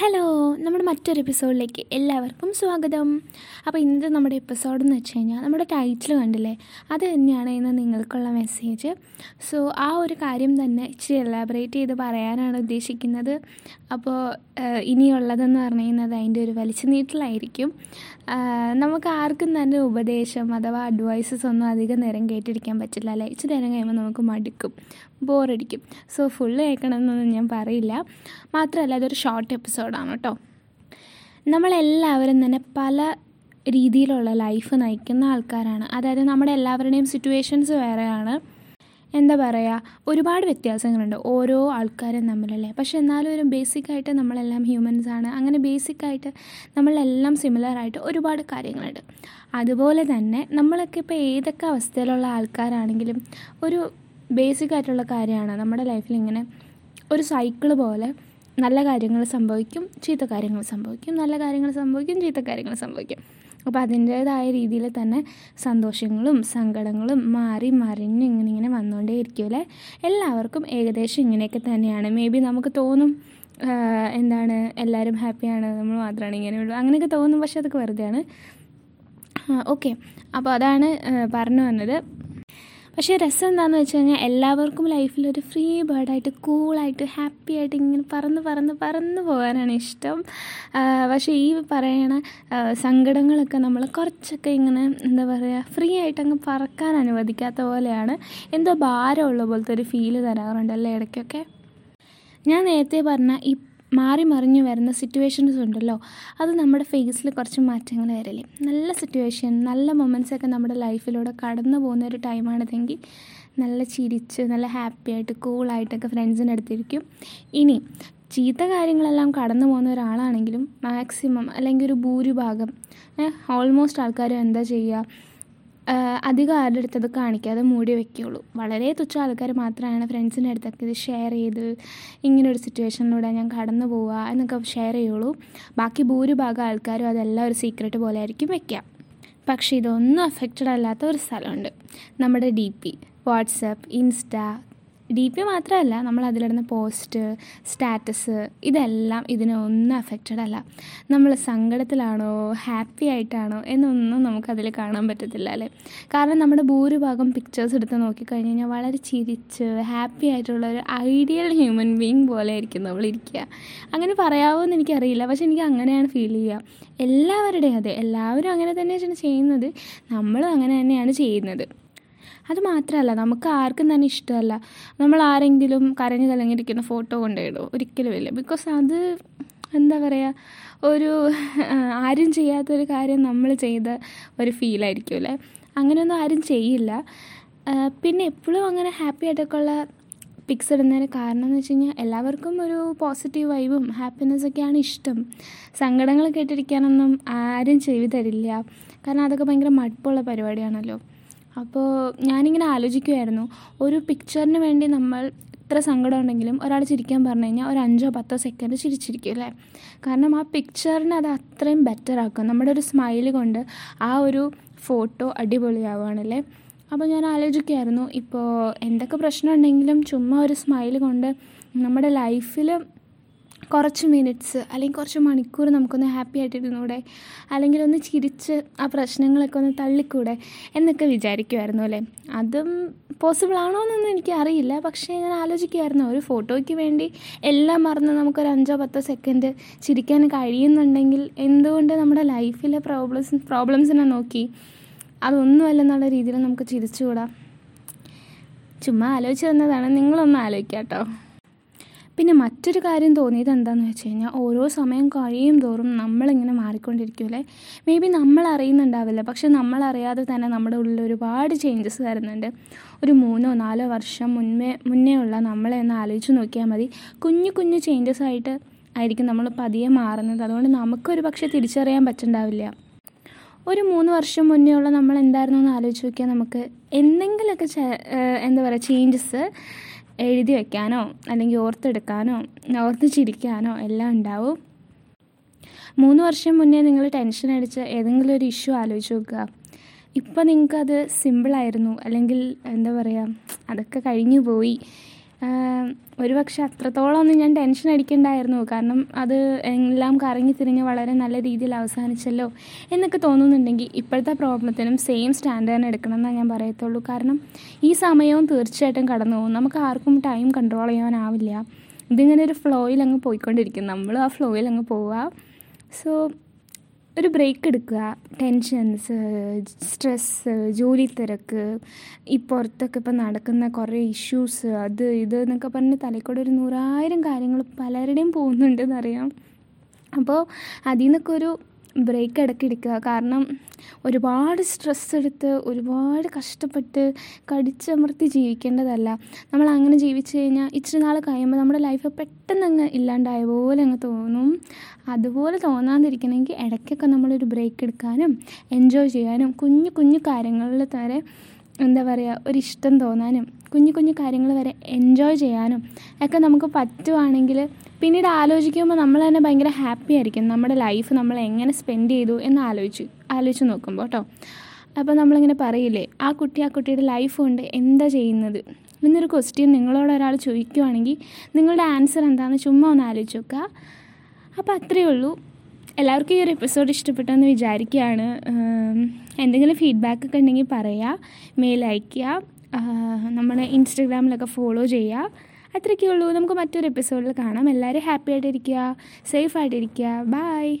Hello നമ്മുടെ മറ്റൊരു എപ്പിസോഡിലേക്ക് എല്ലാവർക്കും സ്വാഗതം. അപ്പോൾ ഇന്നത്തെ നമ്മുടെ എപ്പിസോഡ് എന്ന് വെച്ച് കഴിഞ്ഞാൽ നമ്മുടെ ടൈറ്റിൽ കണ്ടില്ലേ? അത് തന്നെയാണ് ഇന്ന് നിങ്ങൾക്കുള്ള മെസ്സേജ് സോ ആ ഒരു കാര്യം തന്നെ ഇച്ചിരി എലാബറേറ്റ് ചെയ്ത് പറയാനാണ് ഉദ്ദേശിക്കുന്നത്. അപ്പോൾ ഇനിയുള്ളതെന്ന് പറഞ്ഞു കഴിഞ്ഞാൽ അതിന്റെ ഒരു വലിച്ചു നീട്ടിലായിരിക്കും. നമുക്ക് ആർക്കും തന്നെ ഉപദേശം അഥവാ അഡ്വൈസസ് ഒന്നും അധികം നേരം കേട്ടിരിക്കാൻ പറ്റില്ല അല്ലേ? ഇച്ചിരി നേരം കഴിയുമ്പോൾ നമുക്ക് മടുക്കും ബോറടിക്കും സോ ഫുള്ള് കേൾക്കണമെന്നൊന്നും ഞാൻ പറയില്ല. മാത്രമല്ല അതൊരു ഷോർട്ട് എപ്പിസോഡാണ് കേട്ടോ നമ്മളെല്ലാവരും തന്നെ പല രീതിയിലുള്ള ലൈഫ് നയിക്കുന്ന ആൾക്കാരാണ്. അതായത് നമ്മുടെ എല്ലാവരുടെയും സിറ്റുവേഷൻസ് വേറെയാണ്. എന്താ പറയുക ഒരുപാട് വ്യത്യാസങ്ങളുണ്ട് ഓരോ ആൾക്കാരും തമ്മിലല്ലേ പക്ഷെ എന്നാലും ഒരു ബേസിക്കായിട്ട് നമ്മളെല്ലാം ഹ്യൂമൻസ് ആണ്. അങ്ങനെ ബേസിക്കായിട്ട് നമ്മളെല്ലാം സിമിലറായിട്ട് ഒരുപാട് കാര്യങ്ങളുണ്ട്. അതുപോലെ തന്നെ നമ്മളൊക്കെ ഇപ്പോൾ ഏതൊക്കെ അവസ്ഥയിലുള്ള ആൾക്കാരാണെങ്കിലും ഒരു ബേസിക് ആയിട്ടുള്ള കാര്യമാണ് നമ്മുടെ ലൈഫിൽ ഇങ്ങനെ ഒരു സൈക്കിൾ പോലെ നല്ല കാര്യങ്ങൾ സംഭവിക്കും ചീത്ത കാര്യങ്ങൾ സംഭവിക്കും നല്ല കാര്യങ്ങൾ സംഭവിക്കും ചീത്ത കാര്യങ്ങൾ സംഭവിക്കും. അപ്പോൾ അതിന്റേതായ രീതിയിൽ തന്നെ സന്തോഷങ്ങളും സങ്കടങ്ങളും മാറി മറിഞ്ഞ് ഇങ്ങനെ ഇങ്ങനെ വന്നുകൊണ്ടേ ഇരിക്കുമല്ലേ എല്ലാവർക്കും ഏകദേശം ഇങ്ങനെയൊക്കെ തന്നെയാണ്. മേ ബി നമുക്ക് തോന്നും എന്താണ് എല്ലാവരും ഹാപ്പിയാണ് നമ്മൾ മാത്രമാണ് ഇങ്ങനെ ഉള്ളൂ. അങ്ങനെയൊക്കെ തോന്നും പക്ഷെ അതൊക്കെ വെറുതെയാണ്. ഓക്കെ അപ്പോൾ അതാണ് പറഞ്ഞു വന്നത്. പക്ഷേ രസം എന്താണെന്ന് വെച്ച് കഴിഞ്ഞാൽ എല്ലാവർക്കും ലൈഫിൽ ഒരു ഫ്രീ ബേർഡായിട്ട് കൂളായിട്ട് ഹാപ്പി ആയിട്ട് ഇങ്ങനെ പറന്ന് പറന്ന് പറന്ന് പോകാനാണ് ഇഷ്ടം. പക്ഷേ ഈ പറയണ സങ്കടങ്ങളൊക്കെ നമ്മൾ കുറച്ചൊക്കെ ഇങ്ങനെ എന്താ പറയുക ഫ്രീ ആയിട്ട് അങ്ങ് പറക്കാൻ അനുവദിക്കാത്ത പോലെയാണ്. എന്തോ ഭാരമുള്ള പോലത്തെ ഒരു ഫീൽ തരാറുണ്ടല്ലേ ഇടയ്ക്കൊക്കെ? ഞാൻ നേരത്തെ പറഞ്ഞ ഈ മാറി മറിഞ്ഞു വരുന്ന സിറ്റുവേഷൻസ് ഉണ്ടല്ലോ. അത് നമ്മുടെ ഫേസിൽ കുറച്ച് മാറ്റങ്ങൾ വരില്ലേ നല്ല സിറ്റുവേഷൻ നല്ല മൊമെൻസൊക്കെ നമ്മുടെ ലൈഫിലൂടെ കടന്നു പോകുന്ന ഒരു ടൈമാണിതെങ്കിൽ നല്ല ചിരിച്ച് നല്ല ഹാപ്പിയായിട്ട് കൂളായിട്ടൊക്കെ ഫ്രണ്ട്സിന്റെ അടുത്തിരിക്കും. ഇനി ചീത്ത കാര്യങ്ങളെല്ലാം കടന്നു പോകുന്ന ഒരാളാണെങ്കിലും മാക്സിമം അല്ലെങ്കിൽ ഒരു ഭൂരിഭാഗം ഓൾമോസ്റ്റ് ആൾക്കാരും എന്താ ചെയ്യുക? അധികം ആരുടെ അടുത്ത് അത് കാണിക്കാതെ മൂടി വെക്കുകയുള്ളൂ വളരെ തുച്ഛ ആൾക്കാർ മാത്രമാണ് ഫ്രണ്ട്സിന്റെ അടുത്തൊക്കെ ഇത് ഷെയർ ചെയ്ത് ഇങ്ങനൊരു സിറ്റുവേഷനിലൂടെ ഞാൻ കടന്നു പോവുക എന്നൊക്കെ ഷെയർ ചെയ്യുള്ളൂ. ബാക്കി ഭൂരിഭാഗം ആൾക്കാരും അതെല്ലാം ഒരു സീക്രട്ട് പോലെ ആയിരിക്കും വെക്കുക പക്ഷേ ഇതൊന്നും അഫക്റ്റഡ് അല്ലാത്ത ഒരു സ്ഥലമുണ്ട്. നമ്മുടെ D P WhatsApp insta D P മാത്രമല്ല നമ്മൾ അതിലിടുന്ന പോസ്റ്റ് സ്റ്റാറ്റസ് ഇതെല്ലാം ഇതിനെ ഒന്നും അഫക്റ്റഡ് അല്ല. നമ്മൾ സങ്കടത്തിലാണോ ഹാപ്പി ആയിട്ടാണോ എന്നൊന്നും നമുക്കതിൽ കാണാൻ പറ്റത്തില്ല അല്ലേ? കാരണം നമ്മുടെ ഭൂരിഭാഗം പിക്ചേഴ്സ് എടുത്ത് നോക്കിക്കഴിഞ്ഞ് കഴിഞ്ഞാൽ വളരെ ചിരിച്ച് ഹാപ്പി ആയിട്ടുള്ള ഒരു ഐഡിയൽ ഹ്യൂമൻ ബീങ് പോലെ ആയിരിക്കും നമ്മളിരിക്കുക അങ്ങനെ പറയാമോ എന്ന് എനിക്കറിയില്ല. പക്ഷെ എനിക്ക് അങ്ങനെയാണ് ഫീൽ ചെയ്യുക. എല്ലാവരുടെയും അതെ എല്ലാവരും അങ്ങനെ തന്നെയാണ് ചെയ്യുന്നത്. നമ്മളും അങ്ങനെ തന്നെയാണ് ചെയ്യുന്നത്. അത് മാത്രമല്ല നമുക്ക് ആർക്കും തന്നെ ഇഷ്ടമല്ല. നമ്മൾ ആരെങ്കിലും കരഞ്ഞു കലങ്ങിരിക്കുന്ന ഫോട്ടോ കൊണ്ടിടുമോ ഒരിക്കലും ഇല്ല. ബിക്കോസ് അത് എന്താ പറയുക ഒരു ആരും ചെയ്യാത്തൊരു കാര്യം നമ്മൾ ചെയ്ത ഒരു ഫീലായിരിക്കും അല്ലേ? അങ്ങനെയൊന്നും ആരും ചെയ്യില്ല. പിന്നെ എപ്പോഴും അങ്ങനെ ഹാപ്പി ആയിട്ടൊക്കെ ഉള്ള പിക്സ് ഇടുന്നതിന് കാരണം എന്ന് വെച്ച് കഴിഞ്ഞാൽ എല്ലാവർക്കും ഒരു പോസിറ്റീവ് വൈബും ഹാപ്പിനെസ്സൊക്കെയാണ് ഇഷ്ടം. സങ്കടങ്ങൾ കേട്ടിരിക്കാനൊന്നും ആരും ചെയ്തു തരില്ല. കാരണം അതൊക്കെ ഭയങ്കര മടുപ്പുള്ള പരിപാടിയാണല്ലോ. അപ്പോൾ ഞാനിങ്ങനെ ആലോചിക്കുമായിരുന്നു ഒരു പിക്ചറിന് വേണ്ടി നമ്മൾ എത്ര സങ്കടം ഉണ്ടെങ്കിലും ഒരാൾ ചിരിക്കാൻ പറഞ്ഞു കഴിഞ്ഞാൽ ഒരു അഞ്ചോ പത്തോ സെക്കൻഡ് ചിരിച്ചിരിക്കും അല്ലേ? കാരണം ആ പിക്ചറിനെ അത് അത്രയും ബെറ്റർ ആക്കും. നമ്മുടെ ഒരു സ്മൈൽ കൊണ്ട് ആ ഒരു ഫോട്ടോ അടിപൊളിയാവുകയാണല്ലേ അപ്പോൾ ഞാൻ ആലോചിക്കുമായിരുന്നു ഇപ്പോൾ എന്തൊക്കെ പ്രശ്നം ഉണ്ടെങ്കിലും ചുമ്മാ ഒരു സ്മൈൽ കൊണ്ട് നമ്മുടെ ലൈഫിൽ കുറച്ച് മിനിറ്റ്സ് അല്ലെങ്കിൽ കുറച്ച് മണിക്കൂർ നമുക്കൊന്ന് ഹാപ്പി ആയിട്ടിരുന്നൂടെ? അല്ലെങ്കിൽ ഒന്ന് ചിരിച്ച് ആ പ്രശ്നങ്ങളൊക്കെ ഒന്ന് തള്ളിക്കൂടെ? എന്നൊക്കെ വിചാരിക്കുമായിരുന്നു അല്ലേ? അതും പോസിബിൾ ആണോ എന്നൊന്നും എനിക്ക് അറിയില്ല. പക്ഷേ ഞാൻ ആലോചിക്കുമായിരുന്നു ഒരു ഫോട്ടോയ്ക്ക് വേണ്ടി എല്ലാം മറന്ന് നമുക്കൊരു അഞ്ചോ പത്തോ സെക്കൻഡ് ചിരിക്കാൻ കഴിയുന്നുണ്ടെങ്കിൽ എന്തുകൊണ്ട് നമ്മുടെ ലൈഫിലെ പ്രോബ്ലംസ് പ്രോബ്ലംസിനെ നോക്കി അതൊന്നുമല്ലെന്നുള്ള രീതിയിൽ നമുക്ക് ചിരിച്ചുകൂടാ? ചുമ്മാ ആലോചിച്ച് തന്നതാണ് നിങ്ങളൊന്ന് ആലോചിക്കാം കേട്ടോ പിന്നെ മറ്റൊരു കാര്യം തോന്നിയത് എന്താണെന്ന് വെച്ച് കഴിഞ്ഞാൽ ഓരോ സമയം കഴിയും തോറും നമ്മളിങ്ങനെ മാറിക്കൊണ്ടിരിക്കുമല്ലേ മേ ബി നമ്മൾ അറിയുന്നുണ്ടാവില്ല പക്ഷെ നമ്മളറിയാതെ തന്നെ നമ്മുടെ ഉള്ളിൽ ഒരുപാട് ചേഞ്ചസ് വരുന്നുണ്ട്. ഒരു മൂന്നോ നാലോ വർഷം മുന്നേ മുന്നേ ഉള്ള നമ്മളെ ഒന്ന് ആലോചിച്ച് നോക്കിയാൽ മതി. കുഞ്ഞു കുഞ്ഞു ചേഞ്ചസ് ആയിട്ട് ആയിരിക്കും നമ്മൾ പതിയെ മാറുന്നത്. അതുകൊണ്ട് നമുക്കൊരു പക്ഷേ തിരിച്ചറിയാൻ പറ്റുന്നുണ്ടാവില്ല ഒരു മൂന്ന് വർഷം മുന്നേ ഉള്ള നമ്മൾ എന്തായിരുന്നു എന്ന് ആലോചിച്ച് നോക്കിയാൽ നമുക്ക് എന്തെങ്കിലുമൊക്കെ എന്താ പറയുക ചേഞ്ചസ് എഴുതി വയ്ക്കാനോ അല്ലെങ്കിൽ ഓർത്തെടുക്കാനോ ഓർത്ത് ചിരിക്കാനോ എല്ലാം ഉണ്ടാവും. മൂന്ന് വർഷം മുന്നേ നിങ്ങൾ ടെൻഷൻ അടിച്ച ഏതെങ്കിലും ഒരു ഇഷ്യൂ ആലോചിച്ച് നോക്കുക. ഇപ്പോൾ നിങ്ങൾക്കത് സിമ്പിളായിരുന്നു അല്ലെങ്കിൽ എന്താ പറയുക അതൊക്കെ കഴിഞ്ഞു പോയി. ഒരു പക്ഷെ അത്രത്തോളമൊന്നും ഞാൻ ടെൻഷൻ അടിക്കണ്ടായിരുന്നു. കാരണം അത് എല്ലാം കറങ്ങി തിരിഞ്ഞ് വളരെ നല്ല രീതിയിൽ അവസാനിച്ചല്ലോ എന്നൊക്കെ തോന്നുന്നുണ്ടെങ്കിൽ ഇപ്പോഴത്തെ പ്രോബ്ലത്തിനും സെയിം സ്റ്റാൻഡ് തന്നെ എടുക്കണം എന്നാണ് ഞാൻ പറയത്തുള്ളൂ. കാരണം ഈ സമയവും തീർച്ചയായിട്ടും കടന്നു പോകും. നമുക്ക് ആർക്കും ടൈം കൺട്രോൾ ചെയ്യാനാവില്ല. ഇതിങ്ങനെ ഒരു ഫ്ലോയിൽ അങ്ങ് പോയിക്കൊണ്ടിരിക്കും. നമ്മൾ ആ ഫ്ലോയിൽ അങ്ങ് പോവുക. സോ ഒരു ബ്രേക്ക് എടുക്കുക. ടെൻഷൻസ് സ്ട്രെസ്സ് ജോലി തിരക്ക് ഈ പുറത്തൊക്കെ ഇപ്പം നടക്കുന്ന കുറേ ഇഷ്യൂസ് അത് ഇത് എന്നൊക്കെ പറഞ്ഞ് തലക്കൂടെ ഒരു നൂറായിരം കാര്യങ്ങൾ പലരുടെയും പോകുന്നുണ്ടെന്നറിയാം. അപ്പോൾ അതിൽ നിന്നൊക്കെ ഒരു ബ്രേക്ക് ഇടയ്ക്ക് എടുക്കുക. കാരണം ഒരുപാട് സ്ട്രെസ് എടുത്ത് ഒരുപാട് കഷ്ടപ്പെട്ട് കടിച്ചമർത്തി ജീവിക്കേണ്ടതല്ല. നമ്മൾ അങ്ങനെ ജീവിച്ചു കഴിഞ്ഞാൽ ഇച്ചിരി നാൾ കഴിയുമ്പോൾ നമ്മുടെ ലൈഫ് പെട്ടെന്ന് അങ്ങ് ഇല്ലാണ്ടായ പോലെ അങ്ങ് തോന്നും. അതുപോലെ തോന്നാതിരിക്കണമെങ്കിൽ ഇടയ്ക്കൊക്കെ നമ്മളൊരു ബ്രേക്ക് എടുക്കാനും എൻജോയ് ചെയ്യാനും കുഞ്ഞു കുഞ്ഞു കാര്യങ്ങളിൽ വരെ എന്താ പറയുക ഒരിഷ്ടം തോന്നാനും കുഞ്ഞു കുഞ്ഞു കാര്യങ്ങൾ വരെ എൻജോയ് ചെയ്യാനും ഒക്കെ നമുക്ക് പറ്റുവാണെങ്കിൽ പിന്നീട് ആലോചിക്കുമ്പോൾ നമ്മൾ തന്നെ ഭയങ്കര ഹാപ്പി ആയിരിക്കും. നമ്മുടെ ലൈഫ് നമ്മൾ എങ്ങനെ സ്പെൻഡ് ചെയ്തു എന്ന് ആലോചിച്ച് ആലോചിച്ച് നോക്കുമ്പോൾ കേട്ടോ അപ്പോൾ നമ്മളിങ്ങനെ പറയില്ലേ ആ കുട്ടി ആ കുട്ടിയുടെ ലൈഫ് കൊണ്ട് എന്താ ചെയ്യുന്നത്? എന്നൊരു ക്വസ്റ്റ്യൻ നിങ്ങളോട് ഒരാൾ ചോദിക്കുവാണെങ്കിൽ നിങ്ങളുടെ ആൻസർ എന്താണെന്ന് ചുമ്മാ ഒന്ന് ആലോചിച്ച് നോക്കുക അപ്പോൾ അത്രയേ ഉള്ളൂ. എല്ലാവർക്കും ഈ ഒരു എപ്പിസോഡ് ഇഷ്ടപ്പെട്ടെന്ന് വിചാരിക്കുകയാണ്. എന്തെങ്കിലും ഫീഡ്ബാക്ക് ഒക്കെ ഉണ്ടെങ്കിൽ പറയുക മെയിൽ അയയ്ക്കുക. നമ്മുടെ ഇൻസ്റ്റഗ്രാമിലൊക്കെ ഫോളോ ചെയ്യുക. അത്രയൊക്കെ ഉള്ളൂ. നമുക്ക് മറ്റൊരു എപ്പിസോഡിൽ കാണാം. എല്ലാവരും ഹാപ്പി ആയിട്ടിരിക്കുക സേഫ് ആയിട്ടിരിക്കുക. ബായ്